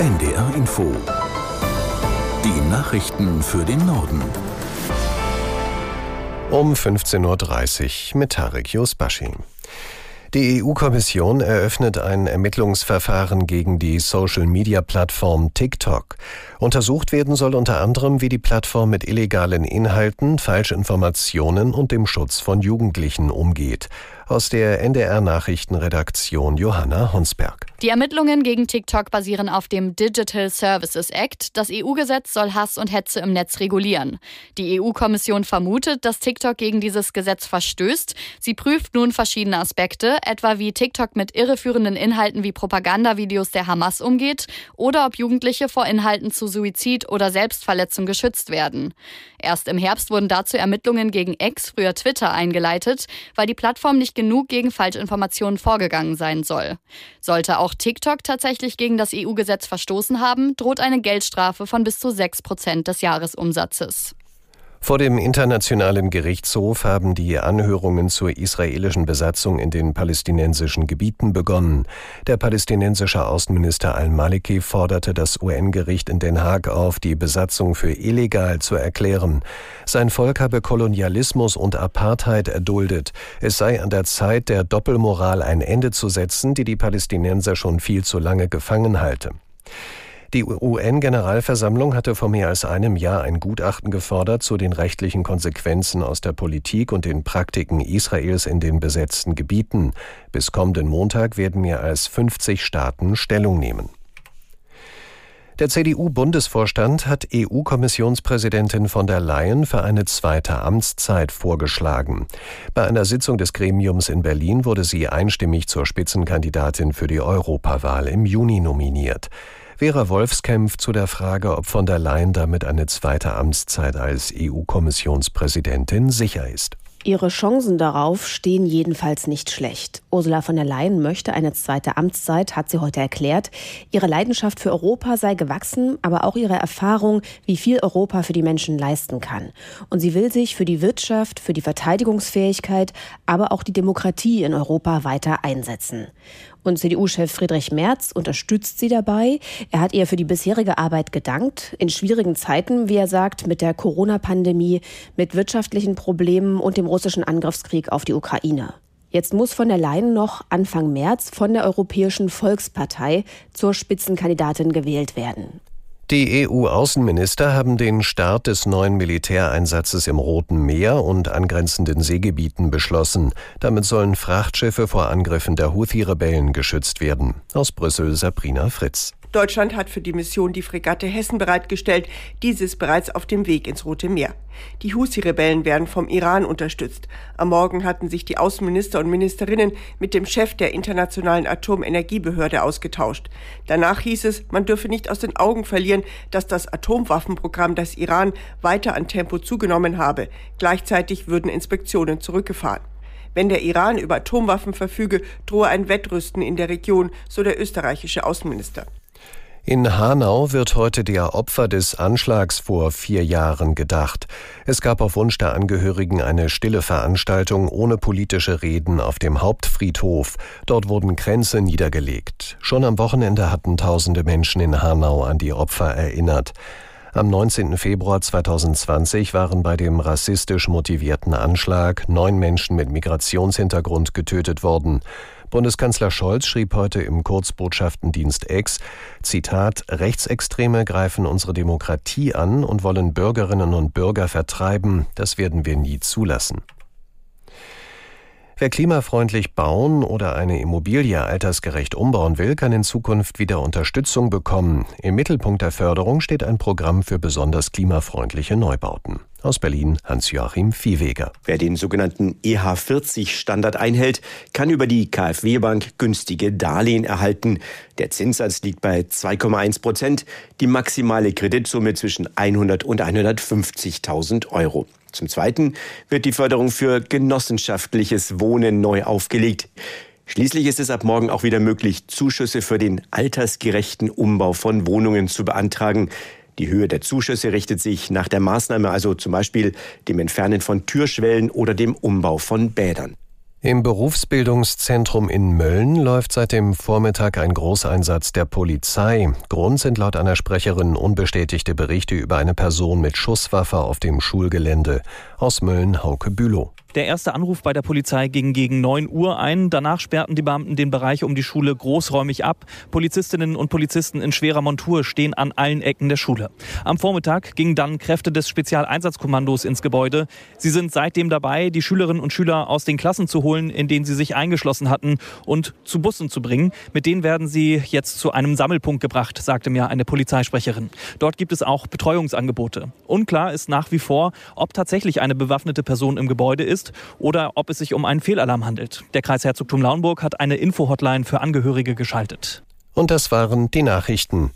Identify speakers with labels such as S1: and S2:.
S1: NDR Info. Die Nachrichten für den Norden.
S2: Um 15.30 Uhr mit Tarek Yusbashi. Die EU-Kommission eröffnet ein Ermittlungsverfahren gegen die Social-Media-Plattform TikTok. Untersucht werden soll unter anderem, wie die Plattform mit illegalen Inhalten, Falschinformationen und dem Schutz von Jugendlichen umgeht. Aus der NDR Nachrichtenredaktion Johanna Honsberg.
S3: Die Ermittlungen gegen TikTok basieren auf dem Digital Services Act. Das EU-Gesetz soll Hass und Hetze im Netz regulieren. Die EU-Kommission vermutet, dass TikTok gegen dieses Gesetz verstößt. Sie prüft nun verschiedene Aspekte, etwa wie TikTok mit irreführenden Inhalten wie Propagandavideos der Hamas umgeht oder ob Jugendliche vor Inhalten zu Suizid oder Selbstverletzung geschützt werden. Erst im Herbst wurden dazu Ermittlungen gegen X, früher Twitter, eingeleitet, weil die Plattform nicht genug gegen Falschinformationen vorgegangen sein soll. Sollte auch TikTok tatsächlich gegen das EU-Gesetz verstoßen haben, droht eine Geldstrafe von bis zu 6 Prozent des Jahresumsatzes.
S2: Vor dem Internationalen Gerichtshof haben die Anhörungen zur israelischen Besatzung in den palästinensischen Gebieten begonnen. Der palästinensische Außenminister al-Maliki forderte das UN-Gericht in Den Haag auf, die Besatzung für illegal zu erklären. Sein Volk habe Kolonialismus und Apartheid erduldet. Es sei an der Zeit, der Doppelmoral ein Ende zu setzen, die die Palästinenser schon viel zu lange gefangen halte. Die UN-Generalversammlung hatte vor mehr als einem Jahr ein Gutachten gefordert zu den rechtlichen Konsequenzen aus der Politik und den Praktiken Israels in den besetzten Gebieten. Bis kommenden Montag werden mehr als 50 Staaten Stellung nehmen. Der CDU-Bundesvorstand hat EU-Kommissionspräsidentin von der Leyen für eine zweite Amtszeit vorgeschlagen. Bei einer Sitzung des Gremiums in Berlin wurde sie einstimmig zur Spitzenkandidatin für die Europawahl im Juni nominiert. Vera Wolfskämpf zu der Frage, ob von der Leyen damit eine zweite Amtszeit als EU-Kommissionspräsidentin sicher ist.
S4: Ihre Chancen darauf stehen jedenfalls nicht schlecht. Ursula von der Leyen möchte eine zweite Amtszeit, hat sie heute erklärt. Ihre Leidenschaft für Europa sei gewachsen, aber auch ihre Erfahrung, wie viel Europa für die Menschen leisten kann. Und sie will sich für die Wirtschaft, für die Verteidigungsfähigkeit, aber auch die Demokratie in Europa weiter einsetzen. Und CDU-Chef Friedrich Merz unterstützt sie dabei. Er hat ihr für die bisherige Arbeit gedankt. In schwierigen Zeiten, wie er sagt, mit der Corona-Pandemie, mit wirtschaftlichen Problemen und dem russischen Angriffskrieg auf die Ukraine. Jetzt muss von der Leyen noch Anfang März von der Europäischen Volkspartei zur Spitzenkandidatin gewählt werden.
S2: Die EU-Außenminister haben den Start des neuen Militäreinsatzes im Roten Meer und angrenzenden Seegebieten beschlossen. Damit sollen Frachtschiffe vor Angriffen der Houthi-Rebellen geschützt werden. Aus Brüssel Sabrina Fritz.
S5: Deutschland hat für die Mission die Fregatte Hessen bereitgestellt. Diese ist bereits auf dem Weg ins Rote Meer. Die Husi-Rebellen werden vom Iran unterstützt. Am Morgen hatten sich die Außenminister und Ministerinnen mit dem Chef der Internationalen Atomenergiebehörde ausgetauscht. Danach hieß es, man dürfe nicht aus den Augen verlieren, dass das Atomwaffenprogramm des Iran weiter an Tempo zugenommen habe. Gleichzeitig würden Inspektionen zurückgefahren. Wenn der Iran über Atomwaffen verfüge, drohe ein Wettrüsten in der Region, so der österreichische Außenminister.
S2: In Hanau wird heute der Opfer des Anschlags vor vier Jahren gedacht. Es gab auf Wunsch der Angehörigen eine stille Veranstaltung ohne politische Reden auf dem Hauptfriedhof. Dort wurden Kränze niedergelegt. Schon am Wochenende hatten tausende Menschen in Hanau an die Opfer erinnert. Am 19. Februar 2020 waren bei dem rassistisch motivierten Anschlag neun Menschen mit Migrationshintergrund getötet worden. Bundeskanzler Scholz schrieb heute im Kurzbotschaftendienst X, Zitat, Rechtsextreme greifen unsere Demokratie an und wollen Bürgerinnen und Bürger vertreiben. Das werden wir nie zulassen. Wer klimafreundlich bauen oder eine Immobilie altersgerecht umbauen will, kann in Zukunft wieder Unterstützung bekommen. Im Mittelpunkt der Förderung steht ein Programm für besonders klimafreundliche Neubauten. Aus Berlin Hans-Joachim Viehweger.
S6: Wer den sogenannten EH40-Standard einhält, kann über die KfW-Bank günstige Darlehen erhalten. Der Zinssatz liegt bei 2,1 Prozent, die maximale Kreditsumme zwischen 100 und 150.000 Euro. Zum Zweiten wird die Förderung für genossenschaftliches Wohnen neu aufgelegt. Schließlich ist es ab morgen auch wieder möglich, Zuschüsse für den altersgerechten Umbau von Wohnungen zu beantragen. Die Höhe der Zuschüsse richtet sich nach der Maßnahme, also zum Beispiel dem Entfernen von Türschwellen oder dem Umbau von Bädern.
S2: Im Berufsbildungszentrum in Mölln läuft seit dem Vormittag ein Großeinsatz der Polizei. Grund sind laut einer Sprecherin unbestätigte Berichte über eine Person mit Schusswaffe auf dem Schulgelände. Aus Mölln Hauke Bülow.
S7: Der erste Anruf bei der Polizei ging gegen 9 Uhr ein. Danach sperrten die Beamten den Bereich um die Schule großräumig ab. Polizistinnen und Polizisten in schwerer Montur stehen an allen Ecken der Schule. Am Vormittag gingen dann Kräfte des Spezialeinsatzkommandos ins Gebäude. Sie sind seitdem dabei, die Schülerinnen und Schüler aus den Klassen zu holen, in denen sie sich eingeschlossen hatten und zu Bussen zu bringen. Mit denen werden sie jetzt zu einem Sammelpunkt gebracht, sagte mir eine Polizeisprecherin. Dort gibt es auch Betreuungsangebote. Unklar ist nach wie vor, ob tatsächlich eine bewaffnete Person im Gebäude ist ist oder ob es sich um einen Fehlalarm handelt. Der Kreisherzogtum Lauenburg hat eine Info-Hotline für Angehörige geschaltet.
S2: Und das waren die Nachrichten.